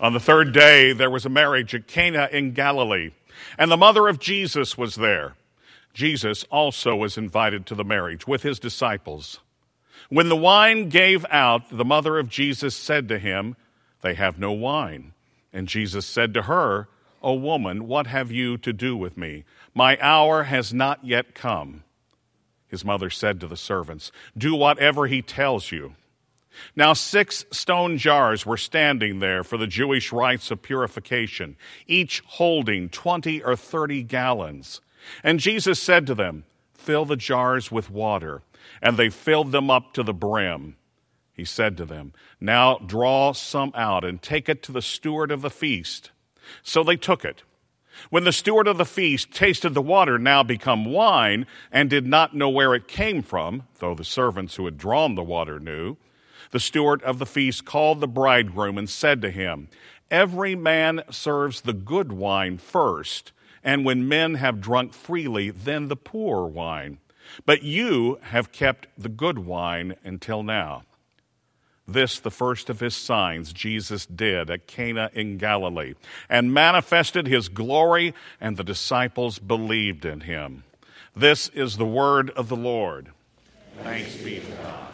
On the third day, there was a marriage at Cana in Galilee, and the mother of Jesus was there. Jesus also was invited to the marriage with his disciples. When the wine gave out, the mother of Jesus said to him, They have no wine. And Jesus said to her, O woman, what have you to do with me? My hour has not yet come. His mother said to the servants, Do whatever he tells you. Now, six stone jars were standing there for the Jewish rites of purification, each holding 20 or 30 gallons. And Jesus said to them, Fill the jars with water. And they filled them up to the brim. He said to them, Now draw some out and take it to the steward of the feast. So they took it. When the steward of the feast tasted the water now become wine and did not know where it came from, though the servants who had drawn the water knew, the steward of the feast called the bridegroom and said to him, Every man serves the good wine first, and when men have drunk freely, then the poor wine. But you have kept the good wine until now. This, the first of his signs, Jesus did at Cana in Galilee, and manifested his glory, and the disciples believed in him. This is the word of the Lord. Thanks be to God.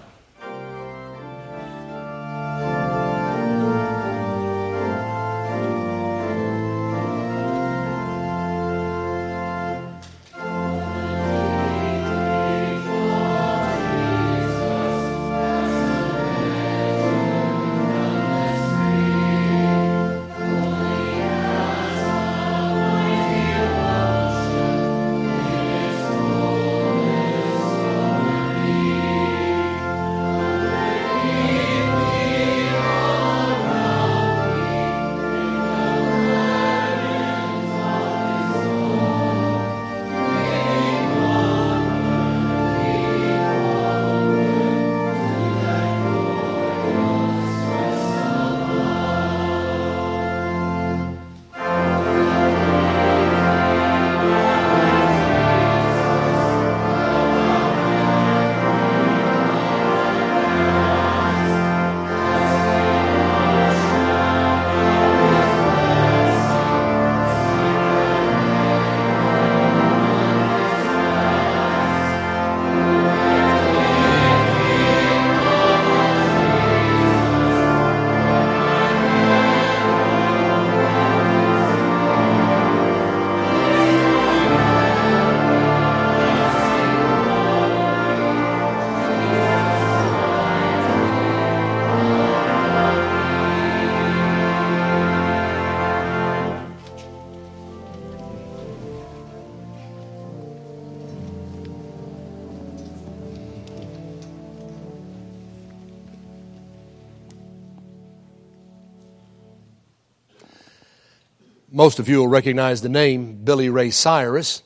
Most of you will recognize the name Billy Ray Cyrus.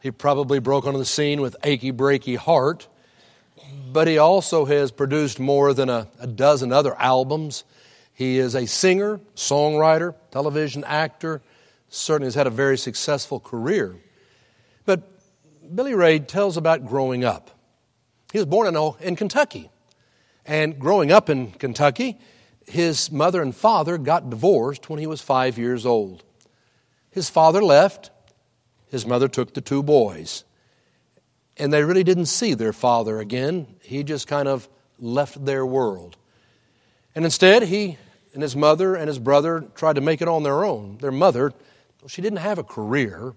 He probably broke onto the scene with Achy Breaky Heart, but he also has produced more than a, a dozen other albums. He is a singer, songwriter, television actor, certainly has had a very successful career. But Billy Ray tells about growing up. He was born in, oh, in Kentucky. And growing up in Kentucky, his mother and father got divorced when he was five years old. His father left, his mother took the two boys. And they really didn't see their father again. He just kind of left their world. And instead, he and his mother and his brother tried to make it on their own. Their mother, she didn't have a career,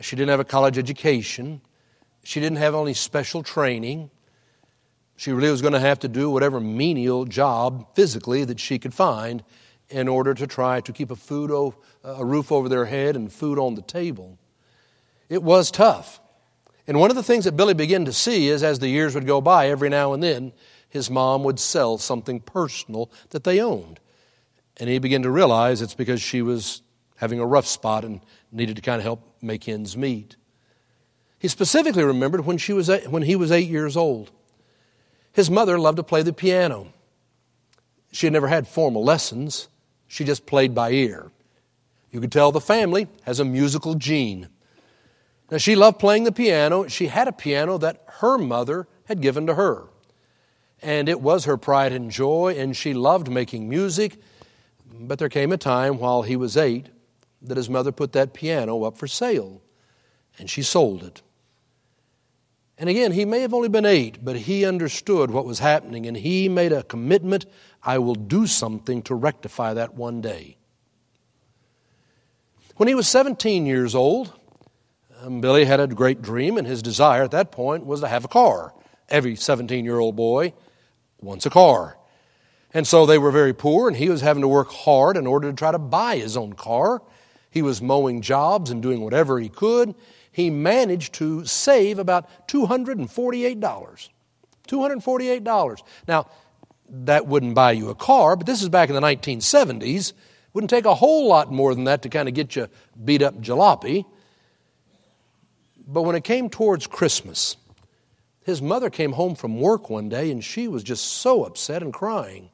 she didn't have a college education, she didn't have any special training. She really was going to have to do whatever menial job physically that she could find in order to try to keep a, food o- a roof over their head and food on the table. It was tough. And one of the things that Billy began to see is as the years would go by, every now and then, his mom would sell something personal that they owned. And he began to realize it's because she was having a rough spot and needed to kind of help make ends meet. He specifically remembered when, she was, when he was eight years old. His mother loved to play the piano. She had never had formal lessons, she just played by ear. You could tell the family has a musical gene. Now, she loved playing the piano. She had a piano that her mother had given to her. And it was her pride and joy, and she loved making music. But there came a time while he was eight that his mother put that piano up for sale, and she sold it. And again, he may have only been eight, but he understood what was happening, and he made a commitment I will do something to rectify that one day. When he was 17 years old, um, Billy had a great dream, and his desire at that point was to have a car. Every 17 year old boy wants a car. And so they were very poor, and he was having to work hard in order to try to buy his own car. He was mowing jobs and doing whatever he could. He managed to save about $248. $248. Now, that wouldn't buy you a car, but this is back in the 1970s. Wouldn't take a whole lot more than that to kind of get you beat up jalopy. But when it came towards Christmas, his mother came home from work one day and she was just so upset and crying.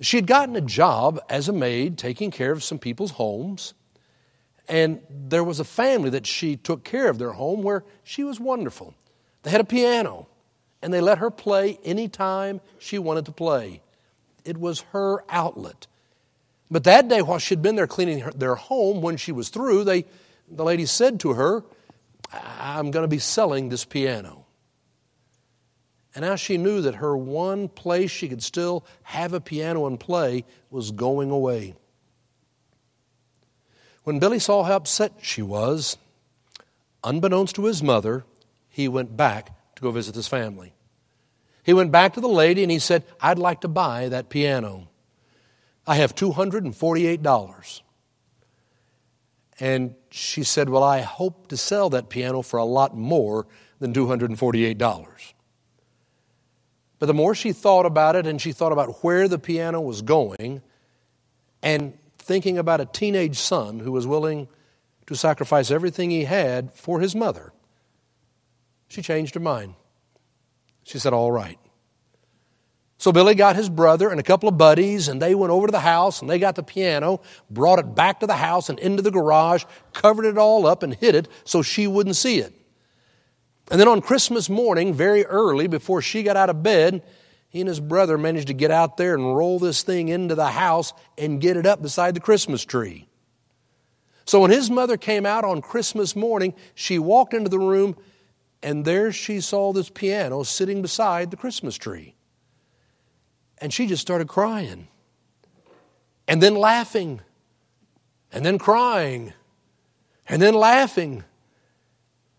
She had gotten a job as a maid taking care of some people's homes. And there was a family that she took care of their home where she was wonderful. They had a piano, and they let her play anytime she wanted to play. It was her outlet. But that day, while she'd been there cleaning her, their home, when she was through, they, the lady said to her, I'm going to be selling this piano. And now she knew that her one place she could still have a piano and play was going away. When Billy saw how upset she was, unbeknownst to his mother, he went back to go visit his family. He went back to the lady and he said, I'd like to buy that piano. I have $248. And she said, Well, I hope to sell that piano for a lot more than $248. But the more she thought about it and she thought about where the piano was going and thinking about a teenage son who was willing to sacrifice everything he had for his mother, she changed her mind. She said, All right. So Billy got his brother and a couple of buddies, and they went over to the house and they got the piano, brought it back to the house and into the garage, covered it all up and hid it so she wouldn't see it. And then on Christmas morning, very early, before she got out of bed, he and his brother managed to get out there and roll this thing into the house and get it up beside the Christmas tree. So when his mother came out on Christmas morning, she walked into the room and there she saw this piano sitting beside the Christmas tree. And she just started crying and then laughing and then crying and then laughing.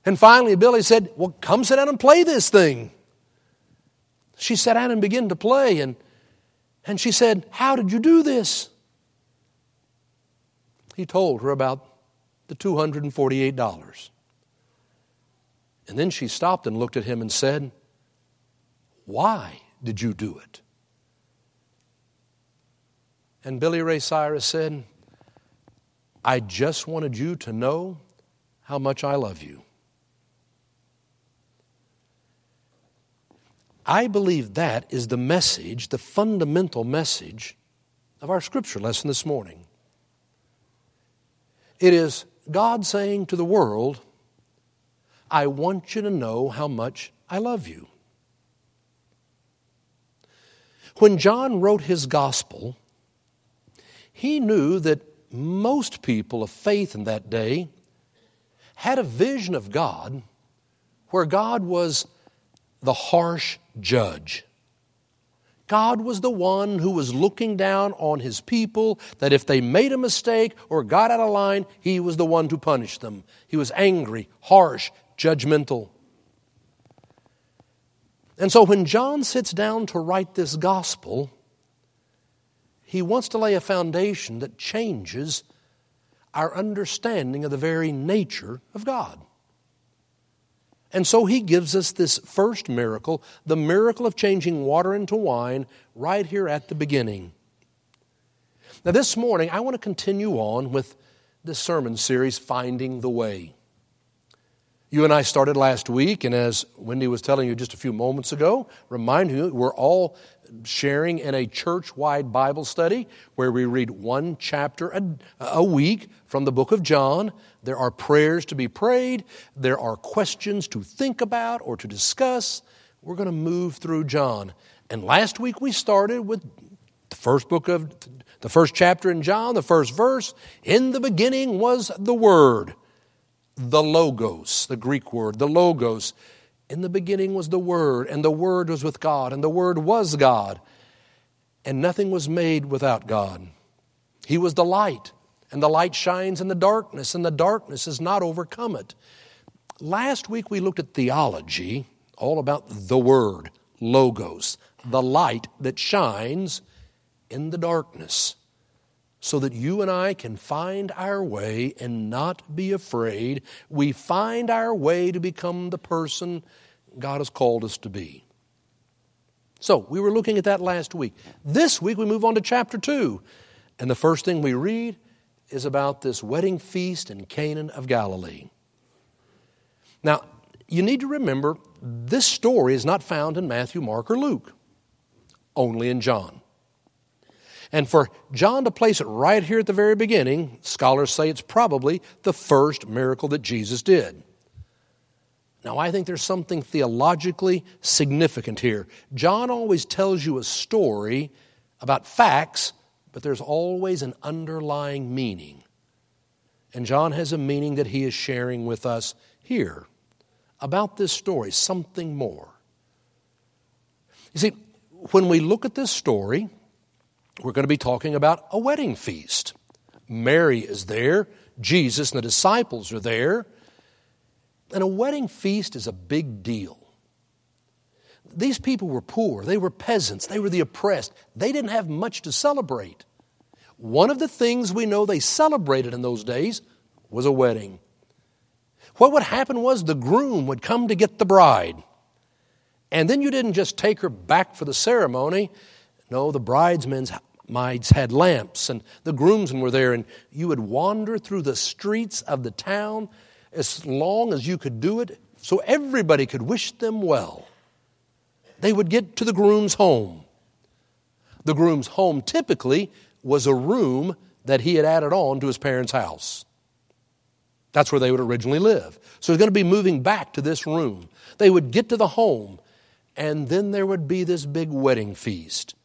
And finally, Billy said, Well, come sit down and play this thing. She sat down and began to play, and, and she said, How did you do this? He told her about the $248. And then she stopped and looked at him and said, Why did you do it? And Billy Ray Cyrus said, I just wanted you to know how much I love you. I believe that is the message, the fundamental message of our scripture lesson this morning. It is God saying to the world, I want you to know how much I love you. When John wrote his gospel, he knew that most people of faith in that day had a vision of God where God was the harsh judge. God was the one who was looking down on his people, that if they made a mistake or got out of line, he was the one to punish them. He was angry, harsh, judgmental. And so when John sits down to write this gospel, he wants to lay a foundation that changes our understanding of the very nature of God. And so he gives us this first miracle, the miracle of changing water into wine, right here at the beginning. Now, this morning, I want to continue on with this sermon series, Finding the Way. You and I started last week, and as Wendy was telling you just a few moments ago, remind you, we're all sharing in a church wide Bible study where we read one chapter a, a, week from the book of John. There are prayers to be prayed, there are questions to think about or to discuss. We're going to move through John. And last week we started with The first book of the first chapter in John, the first verse, in the beginning was the Word, the Logos, the Greek word, the Logos. In the beginning was the Word, and the Word was with God, and the Word was God, and nothing was made without God. He was the light, and the light shines in the darkness, and the darkness has not overcome it. Last week we looked at theology, all about the Word, Logos, the light that shines in the darkness so that you and I can find our way and not be afraid. We find our way to become the person God has called us to be. So, we were looking at that last week. This week, we move on to chapter 2. And the first thing we read is about this wedding feast in Canaan of Galilee. Now, you need to remember this story is not found in Matthew, Mark, or Luke, only in John. And for John to place it right here at the very beginning, scholars say it's probably the first miracle that Jesus did. Now, I think there's something theologically significant here. John always tells you a story about facts, but there's always an underlying meaning. And John has a meaning that he is sharing with us here about this story, something more. You see, when we look at this story, we're going to be talking about a wedding feast. Mary is there, Jesus and the disciples are there, and a wedding feast is a big deal. These people were poor, they were peasants, they were the oppressed, they didn't have much to celebrate. One of the things we know they celebrated in those days was a wedding. What would happen was the groom would come to get the bride. And then you didn't just take her back for the ceremony. No, the bridesmaids maids had lamps, and the groomsmen were there, and you would wander through the streets of the town as long as you could do it so everybody could wish them well. They would get to the groom's home. The groom's home typically was a room that he had added on to his parents' house. That's where they would originally live. So he's going to be moving back to this room. They would get to the home, and then there would be this big wedding feast.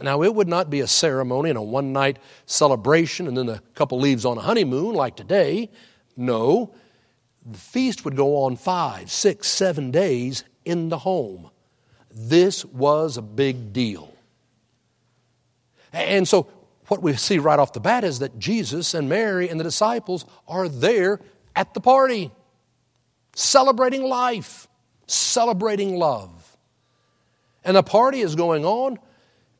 Now, it would not be a ceremony and a one night celebration and then a couple leaves on a honeymoon like today. No, the feast would go on five, six, seven days in the home. This was a big deal. And so, what we see right off the bat is that Jesus and Mary and the disciples are there at the party, celebrating life, celebrating love. And the party is going on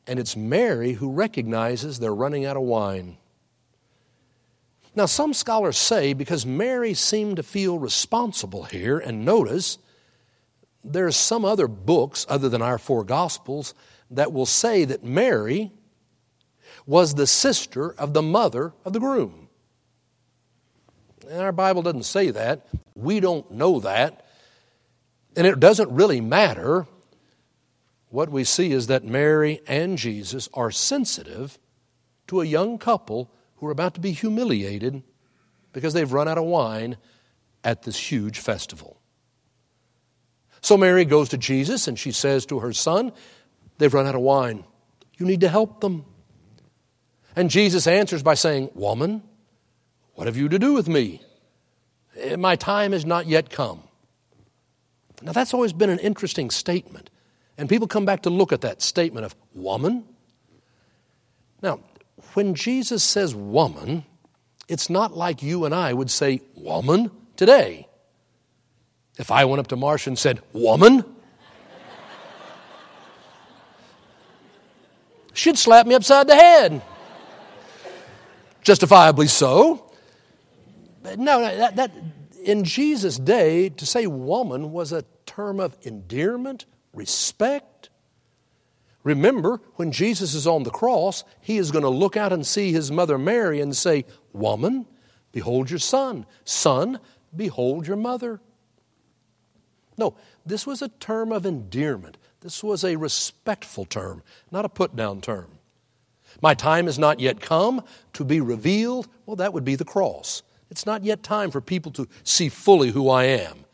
and it's Mary who recognizes they're running out of wine. Now, some scholars say because Mary seemed to feel responsible here, and notice there are some other books other than our four Gospels that will say that Mary was the sister of the mother of the groom. And our Bible doesn't say that. We don't know that. And it doesn't really matter what we see is that Mary and Jesus are sensitive to a young couple who are about to be humiliated because they've run out of wine at this huge festival. So Mary goes to Jesus and she says to her son, They've run out of wine. You need to help them. And Jesus answers by saying, Woman, what have you to do with me? Eh, my time has not yet come. Now, that's always been an interesting statement. And people come back to look at that statement of woman. Now, when Jesus says woman, it's not like you and I would say woman today. If I went up to Marsha and said, woman, she'd slap me upside the head. Justifiably so. But no, that, that, in Jesus' day, to say woman was a term of endearment, respect. Remember, when Jesus is on the cross, he is going to look out and see his mother Mary and say, Woman, behold your son. Son, behold your mother. No, this was a term of endearment. This was a respectful term, not a put down term. My time has not yet come to be revealed. Well, that would be the cross. It's not yet time for people to see fully who I am.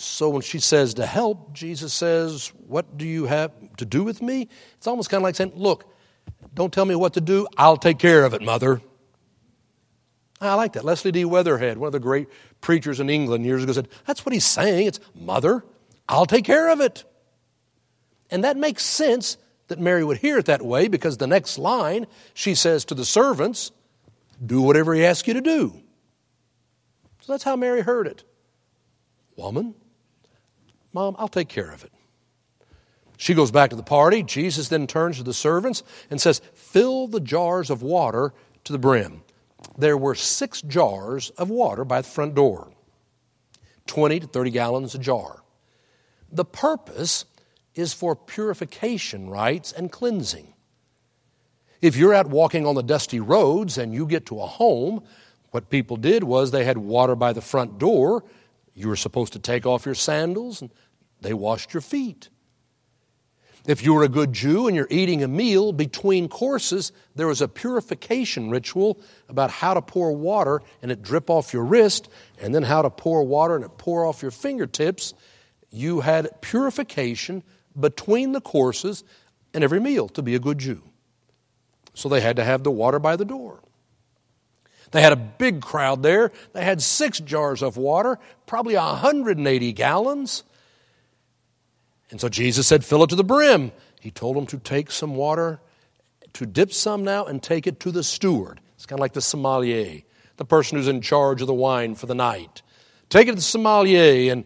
So when she says to help, Jesus says, What do you have to do with me? It's almost kind of like saying, Look, don't tell me what to do, I'll take care of it, mother. I like that. Leslie D. Weatherhead, one of the great preachers in England years ago, said, That's what he's saying. It's, Mother, I'll take care of it. And that makes sense that Mary would hear it that way because the next line she says to the servants, Do whatever he asks you to do. So that's how Mary heard it. Woman, Mom, I'll take care of it. She goes back to the party. Jesus then turns to the servants and says, Fill the jars of water to the brim. There were six jars of water by the front door, 20 to 30 gallons a jar. The purpose is for purification rites and cleansing. If you're out walking on the dusty roads and you get to a home, what people did was they had water by the front door. You were supposed to take off your sandals and they washed your feet. If you were a good Jew and you're eating a meal between courses, there was a purification ritual about how to pour water and it drip off your wrist, and then how to pour water and it pour off your fingertips. You had purification between the courses and every meal to be a good Jew. So they had to have the water by the door. They had a big crowd there. They had six jars of water, probably 180 gallons. And so Jesus said, Fill it to the brim. He told them to take some water, to dip some now and take it to the steward. It's kind of like the sommelier, the person who's in charge of the wine for the night. Take it to the sommelier, and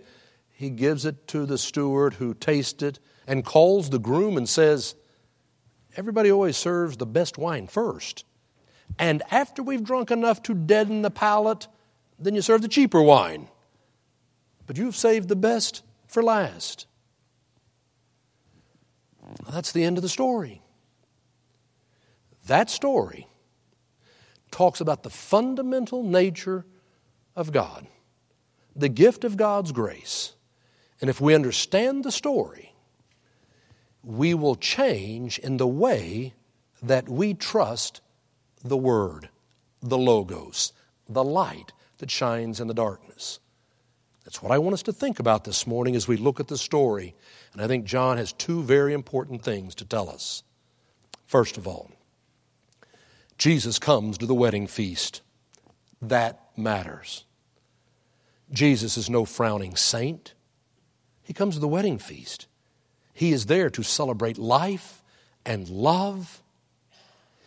he gives it to the steward who tastes it and calls the groom and says, Everybody always serves the best wine first. And after we've drunk enough to deaden the palate, then you serve the cheaper wine. But you've saved the best for last. Well, that's the end of the story. That story talks about the fundamental nature of God, the gift of God's grace. And if we understand the story, we will change in the way that we trust the Word, the Logos, the light that shines in the darkness. That's what I want us to think about this morning as we look at the story. And I think John has two very important things to tell us. First of all, Jesus comes to the wedding feast. That matters. Jesus is no frowning saint. He comes to the wedding feast. He is there to celebrate life and love.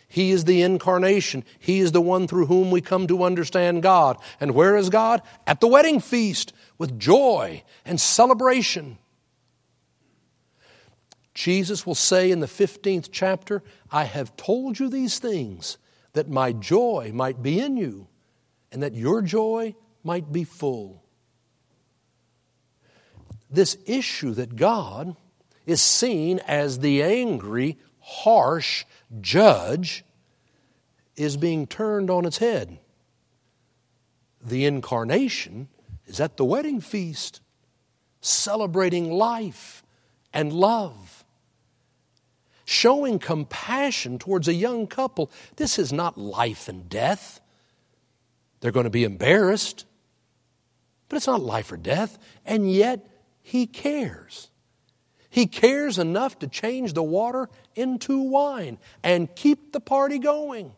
He is the incarnation. He is the one through whom we come to understand God. And where is God? At the wedding feast with joy and celebration. Jesus will say in the 15th chapter, I have told you these things that my joy might be in you and that your joy might be full. This issue that God is seen as the angry, harsh judge is being turned on its head. The incarnation is at the wedding feast, celebrating life and love, showing compassion towards a young couple. This is not life and death. They're going to be embarrassed, but it's not life or death, and yet he cares. He cares enough to change the water into wine and keep the party going.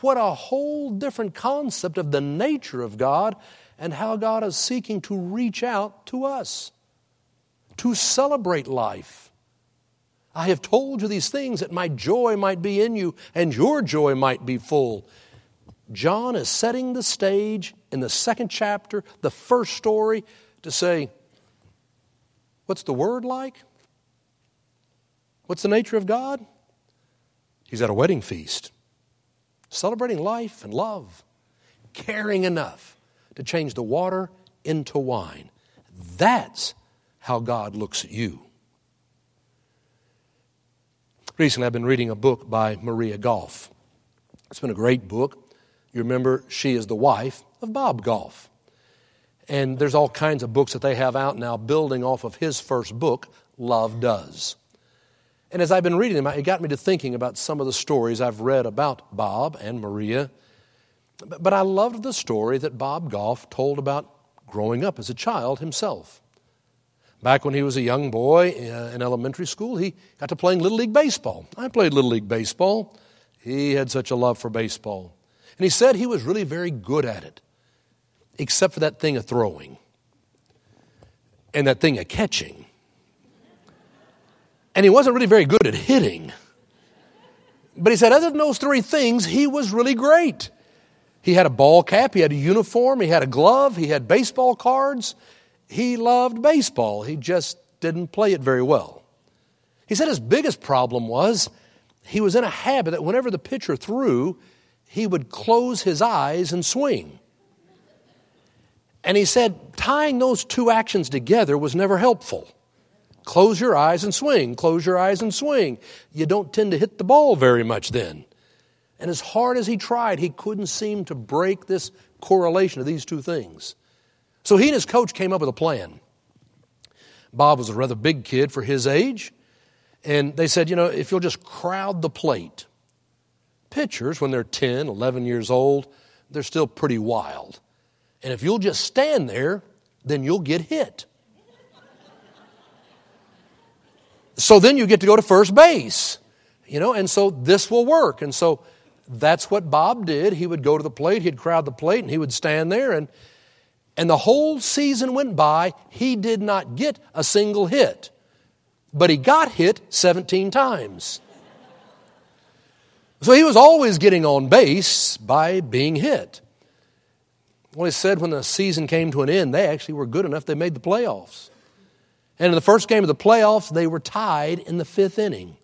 What a whole different concept of the nature of God and how God is seeking to reach out to us, to celebrate life. I have told you these things that my joy might be in you and your joy might be full. John is setting the stage in the second chapter, the first story, to say, What's the word like? What's the nature of God? He's at a wedding feast, celebrating life and love, caring enough to change the water into wine. That's how God looks at you. Recently, I've been reading a book by Maria Goff. It's been a great book. You remember, she is the wife of Bob Goff. And there's all kinds of books that they have out now building off of his first book, Love Does. And as I've been reading them, it got me to thinking about some of the stories I've read about Bob and Maria. But I loved the story that Bob Goff told about growing up as a child himself. Back when he was a young boy uh, in elementary school, he got to playing Little League Baseball. I played Little League Baseball. He had such a love for baseball. And he said he was really very good at it, except for that thing of throwing and that thing of catching. And he wasn't really very good at hitting. But he said, other than those three things, he was really great. He had a ball cap, he had a uniform, he had a glove, he had baseball cards. He loved baseball. He just didn't play it very well. He said his biggest problem was he was in a habit that whenever the pitcher threw, he would close his eyes and swing. And he said tying those two actions together was never helpful. Close your eyes and swing, close your eyes and swing. You don't tend to hit the ball very much then. And as hard as he tried, he couldn't seem to break this correlation of these two things. So he and his coach came up with a plan. Bob was a rather big kid for his age, and they said, you know, if you'll just crowd the plate, pitchers, when they're 10, 11 years old, they're still pretty wild. And if you'll just stand there, then you'll get hit. so then you get to go to first base, you know, and so this will work. And so that's what Bob did. He would go to the plate, he'd crowd the plate, and he would stand there, and and the whole season went by, he did not get a single hit. But he got hit 17 times. So he was always getting on base by being hit. Well, he said when the season came to an end, they actually were good enough, they made the playoffs. And in the first game of the playoffs, they were tied in the fifth inning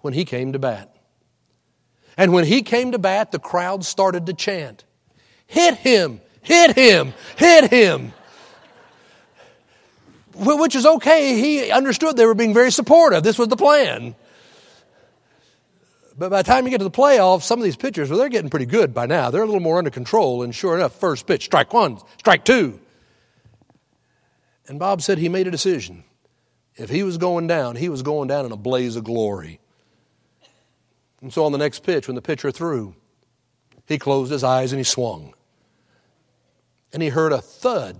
when he came to bat. And when he came to bat, the crowd started to chant, Hit him! Hit him! Hit him! Which is okay. He understood they were being very supportive. This was the plan. But by the time you get to the playoffs, some of these pitchers, well, they're getting pretty good by now. They're a little more under control. And sure enough, first pitch, strike one, strike two. And Bob said he made a decision. If he was going down, he was going down in a blaze of glory. And so on the next pitch, when the pitcher threw, he closed his eyes and he swung and he heard a thud.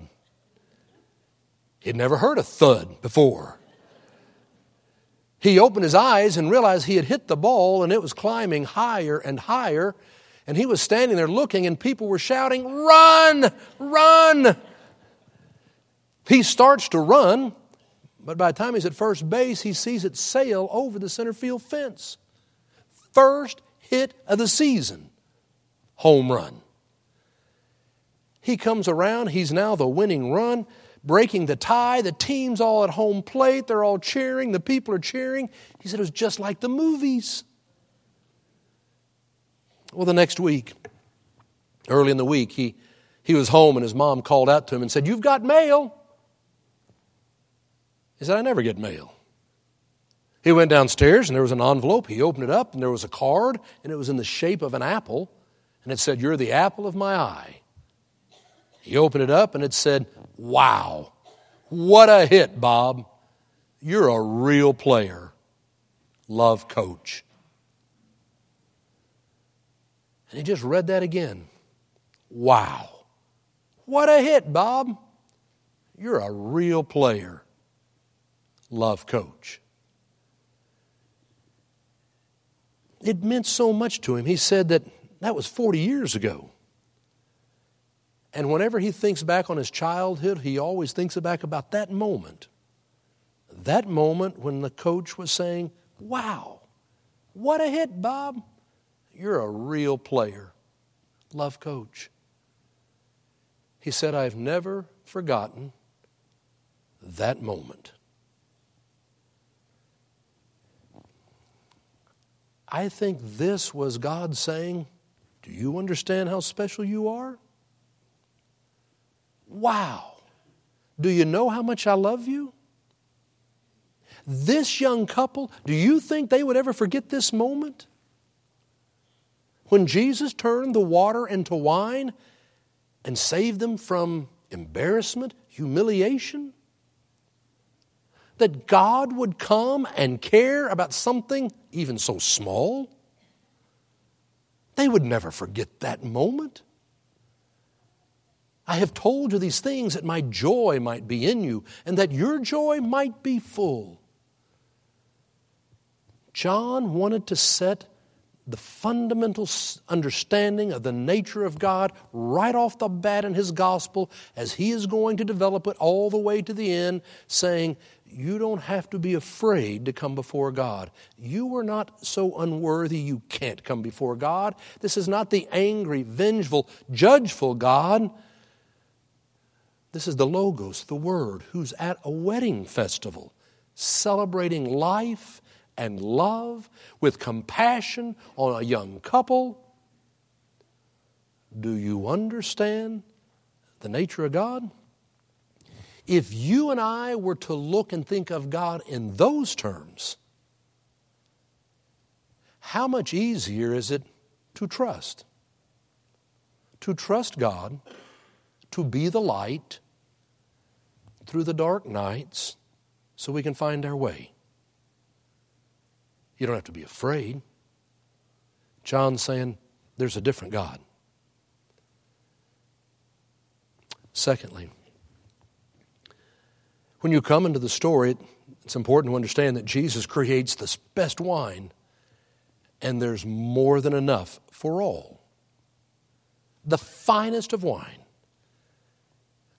He'd never heard a thud before. He opened his eyes and realized he had hit the ball and it was climbing higher and higher. And he was standing there looking, and people were shouting, Run! Run! He starts to run, but by the time he's at first base, he sees it sail over the center field fence. First hit of the season, home run. He comes around, he's now the winning run, breaking the tie. The team's all at home plate, they're all cheering, the people are cheering. He said it was just like the movies. Well, the next week, early in the week, he, he was home and his mom called out to him and said, You've got mail. He said, I never get mail. He went downstairs and there was an envelope. He opened it up and there was a card and it was in the shape of an apple. And it said, You're the apple of my eye. He opened it up and it said, Wow, what a hit, Bob. You're a real player. Love coach. And he just read that again. Wow. What a hit, Bob. You're a real player. Love coach. It meant so much to him. He said that that was 40 years ago. And whenever he thinks back on his childhood, he always thinks back about that moment. That moment when the coach was saying, Wow, what a hit, Bob. You're a real player. Love coach. He said, I've never forgotten that moment. I think this was God saying, Do you understand how special you are? Wow. Do you know how much I love you? This young couple, do you think they would ever forget this moment? When Jesus turned the water into wine and saved them from embarrassment, humiliation? That God would come and care about something even so small? They would never forget that moment. I have told you these things that my joy might be in you and that your joy might be full. John wanted to set the fundamental understanding of the nature of God right off the bat in his gospel as he is going to develop it all the way to the end, saying, You don't have to be afraid to come before God. You are not so unworthy you can't come before God. This is not the angry, vengeful, judgeful God. This is the Logos, the Word, who's at a wedding festival, celebrating life and love with compassion on a young couple. Do you understand the nature of God? If you and I were to look and think of God in those terms, how much easier is it to trust? To trust God, to be the light through the dark nights so we can find our way. You don't have to be afraid. John's saying there's a different God. Secondly, when you come into the story, it's important to understand that Jesus creates the best wine, and there's more than enough for all. The finest of wine.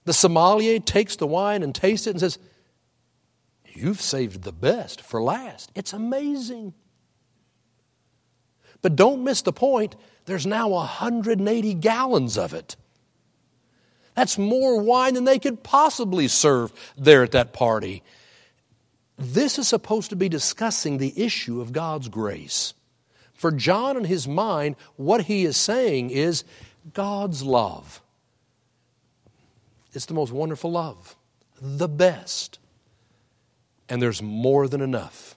The sommelier takes the wine and tastes it and says, You've saved the best for last. It's amazing. But don't miss the point, there's now 180 gallons of it. That's more wine than they could possibly serve there at that party. This is supposed to be discussing the issue of God's grace. For John in his mind, what he is saying is God's love. It's the most wonderful love, the best and there's more than enough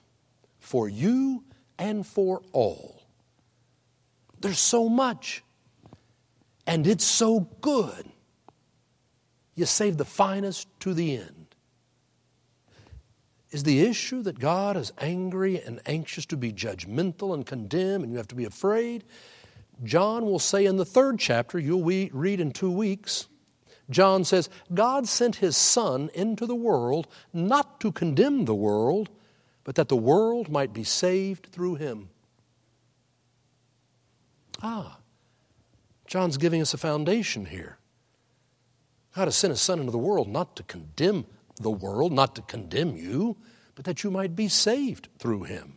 for you and for all. There's so much, and it's so good. You save the finest to the end. Is the issue that God is angry and anxious to be judgmental and condemn, and you have to be afraid? John will say in the third chapter, you'll read in two weeks, John says, God sent his Son into the world not to condemn the world, but that the world might be saved through him. Ah, John's giving us a foundation here. God has sent his Son into the world not to condemn the world, not to condemn you, but that you might be saved through him.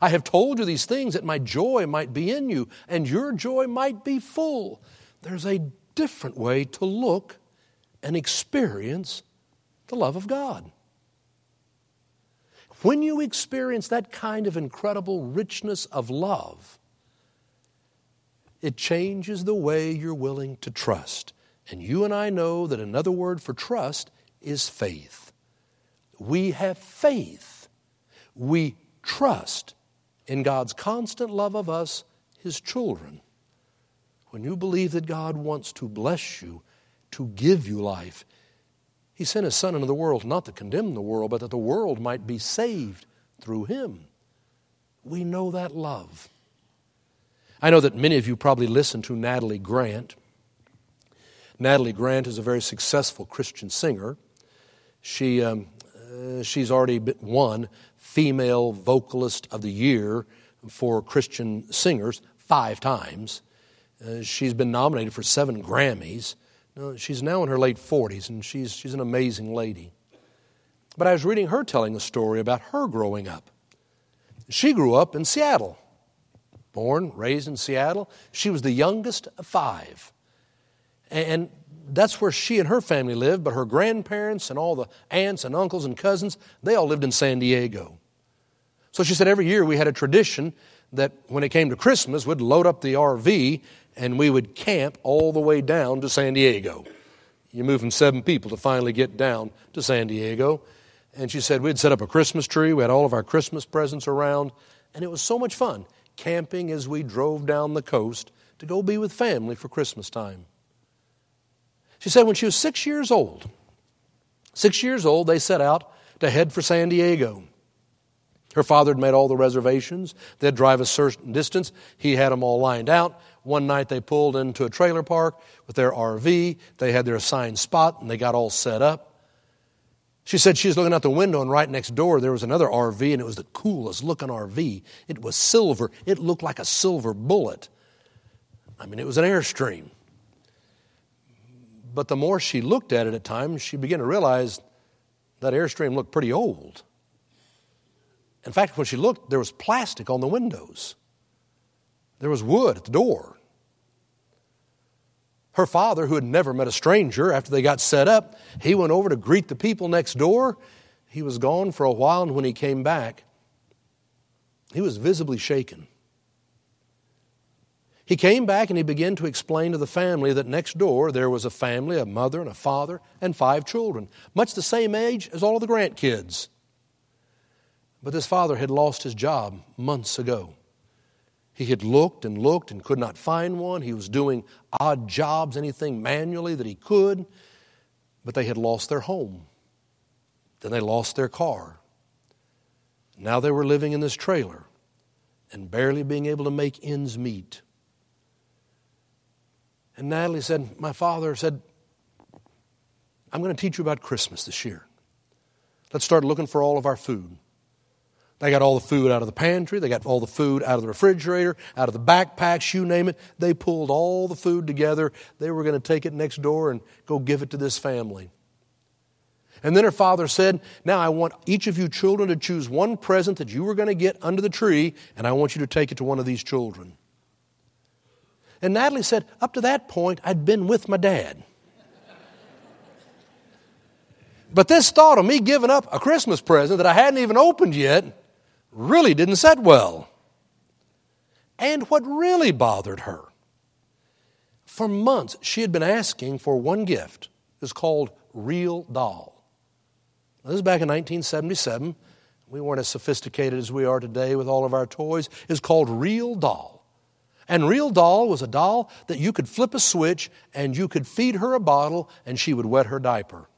I have told you these things that my joy might be in you and your joy might be full. There's a different way to look and experience the love of God. When you experience that kind of incredible richness of love, it changes the way you're willing to trust. And you and I know that another word for trust is faith. We have faith. We trust in God's constant love of us, His children. When you believe that God wants to bless you, to give you life, He sent His Son into the world not to condemn the world, but that the world might be saved through Him. We know that love. I know that many of you probably listen to Natalie Grant. Natalie Grant is a very successful Christian singer. She, um, uh, she's already won Female Vocalist of the Year for Christian singers five times. Uh, she's been nominated for seven Grammys. she's now in her late 40s, and she's, she's an amazing lady. But I was reading her telling a story about her growing up. She grew up in Seattle, born, raised in Seattle. She was the youngest of five. And that's where she and her family lived, but her grandparents and all the aunts and uncles and cousins, they all lived in San Diego. So she said every year we had a tradition that when it came to Christmas, we'd load up the RV and we would camp all the way down to San Diego. You move from seven people to finally get down to San Diego. And she said we'd set up a Christmas tree. We had all of our Christmas presents around. And it was so much fun camping as we drove down the coast to go be with family for Christmas time. She said when she was six years old, six years old, they set out to head for San Diego. Her father had made all the reservations. They'd drive a certain distance. He had them all lined out. One night they pulled into a trailer park with their RV. They had their assigned spot and they got all set up. She said she was looking out the window, and right next door there was another RV, and it was the coolest looking RV. It was silver. It looked like a silver bullet. I mean, it was an Airstream. But the more she looked at it at times, she began to realize that Airstream looked pretty old. In fact, when she looked, there was plastic on the windows, there was wood at the door. Her father, who had never met a stranger after they got set up, he went over to greet the people next door. He was gone for a while, and when he came back, he was visibly shaken. He came back and he began to explain to the family that next door there was a family, a mother and a father, and five children, much the same age as all of the Grant kids. But this father had lost his job months ago. He had looked and looked and could not find one. He was doing odd jobs, anything manually that he could, but they had lost their home. Then they lost their car. Now they were living in this trailer and barely being able to make ends meet. And Natalie said, My father said, I'm going to teach you about Christmas this year. Let's start looking for all of our food. They got all the food out of the pantry. They got all the food out of the refrigerator, out of the backpacks, you name it. They pulled all the food together. They were going to take it next door and go give it to this family. And then her father said, Now I want each of you children to choose one present that you were going to get under the tree, and I want you to take it to one of these children. And Natalie said, Up to that point, I'd been with my dad. But this thought of me giving up a Christmas present that I hadn't even opened yet really didn't set well. And what really bothered her, for months she had been asking for one gift. It's called Real Doll. This is back in 1977. We weren't as sophisticated as we are today with all of our toys. It's called Real Doll. And Real Doll was a doll that you could flip a switch and you could feed her a bottle and she would wet her diaper.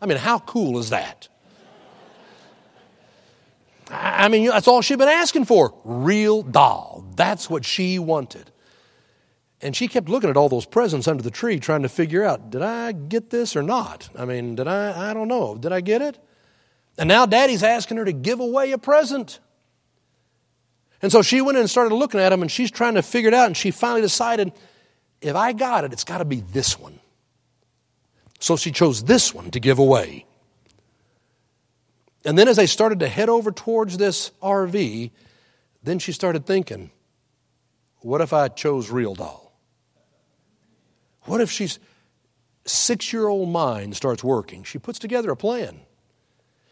I mean, how cool is that? I mean, that's all she'd been asking for. Real doll. That's what she wanted. And she kept looking at all those presents under the tree, trying to figure out, did I get this or not? I mean, did I? I don't know. Did I get it? And now daddy's asking her to give away a present. And so she went in and started looking at them, and she's trying to figure it out, and she finally decided, if I got it, it's got to be this one. So she chose this one to give away. And then as they started to head over towards this RV, then she started thinking, what if I chose real doll? What if she's six year old mind starts working? She puts together a plan.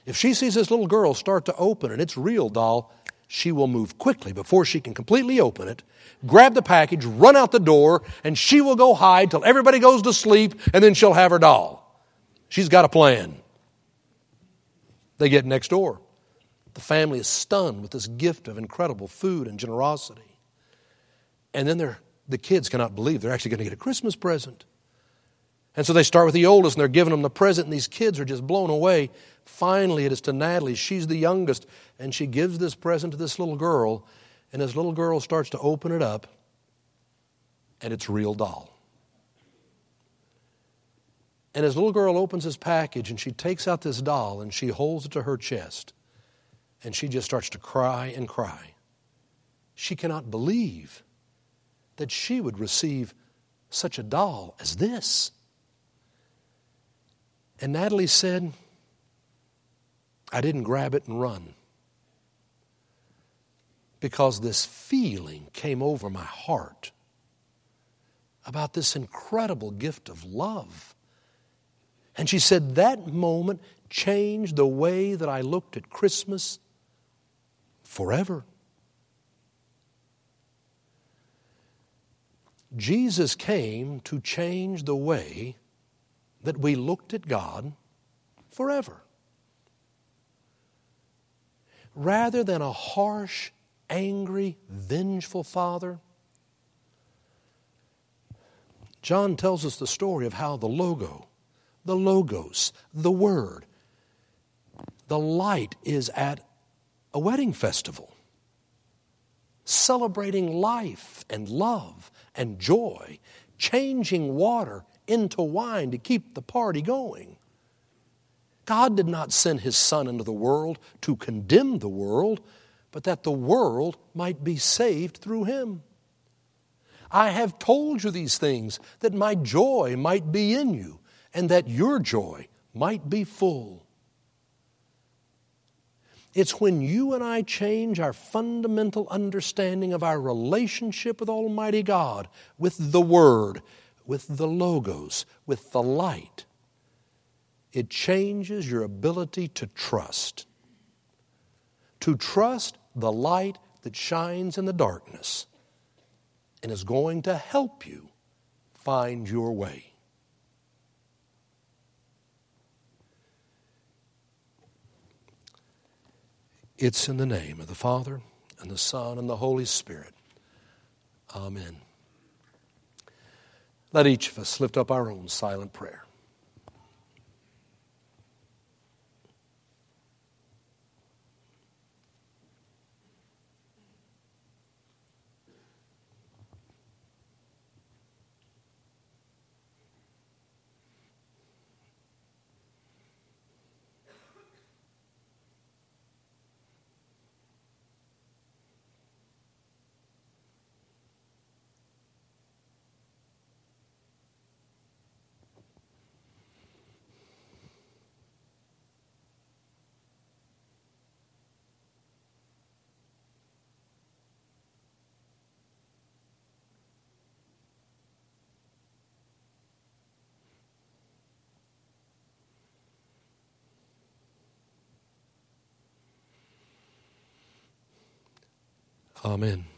If she sees this little girl start to open and it's real doll, she will move quickly before she can completely open it, grab the package, run out the door, and she will go hide till everybody goes to sleep, and then she'll have her doll. She's got a plan. They get next door. The family is stunned with this gift of incredible food and generosity. And then the kids cannot believe they're actually going to get a Christmas present. And so they start with the oldest and they're giving them the present, and these kids are just blown away. Finally, it is to Natalie. She's the youngest, and she gives this present to this little girl. And this little girl starts to open it up, and it's real doll. And his little girl opens his package and she takes out this doll and she holds it to her chest. And she just starts to cry and cry. She cannot believe that she would receive such a doll as this. And Natalie said, I didn't grab it and run because this feeling came over my heart about this incredible gift of love and she said, That moment changed the way that I looked at Christmas forever. Jesus came to change the way that we looked at God forever. Rather than a harsh, angry, vengeful father, John tells us the story of how the Logo, the Logos, the Word. The light is at a wedding festival, celebrating life and love and joy, changing water into wine to keep the party going. God did not send his Son into the world to condemn the world, but that the world might be saved through him. I have told you these things that my joy might be in you and that your joy might be full. It's when you and I change our fundamental understanding of our relationship with Almighty God, with the Word, with the Logos, with the light. It changes your ability to trust. To trust the light that shines in the darkness and is going to help you find your way. It's in the name of the Father, and the Son, and the Holy Spirit. Amen. Let each of us lift up our own silent prayer. Amen.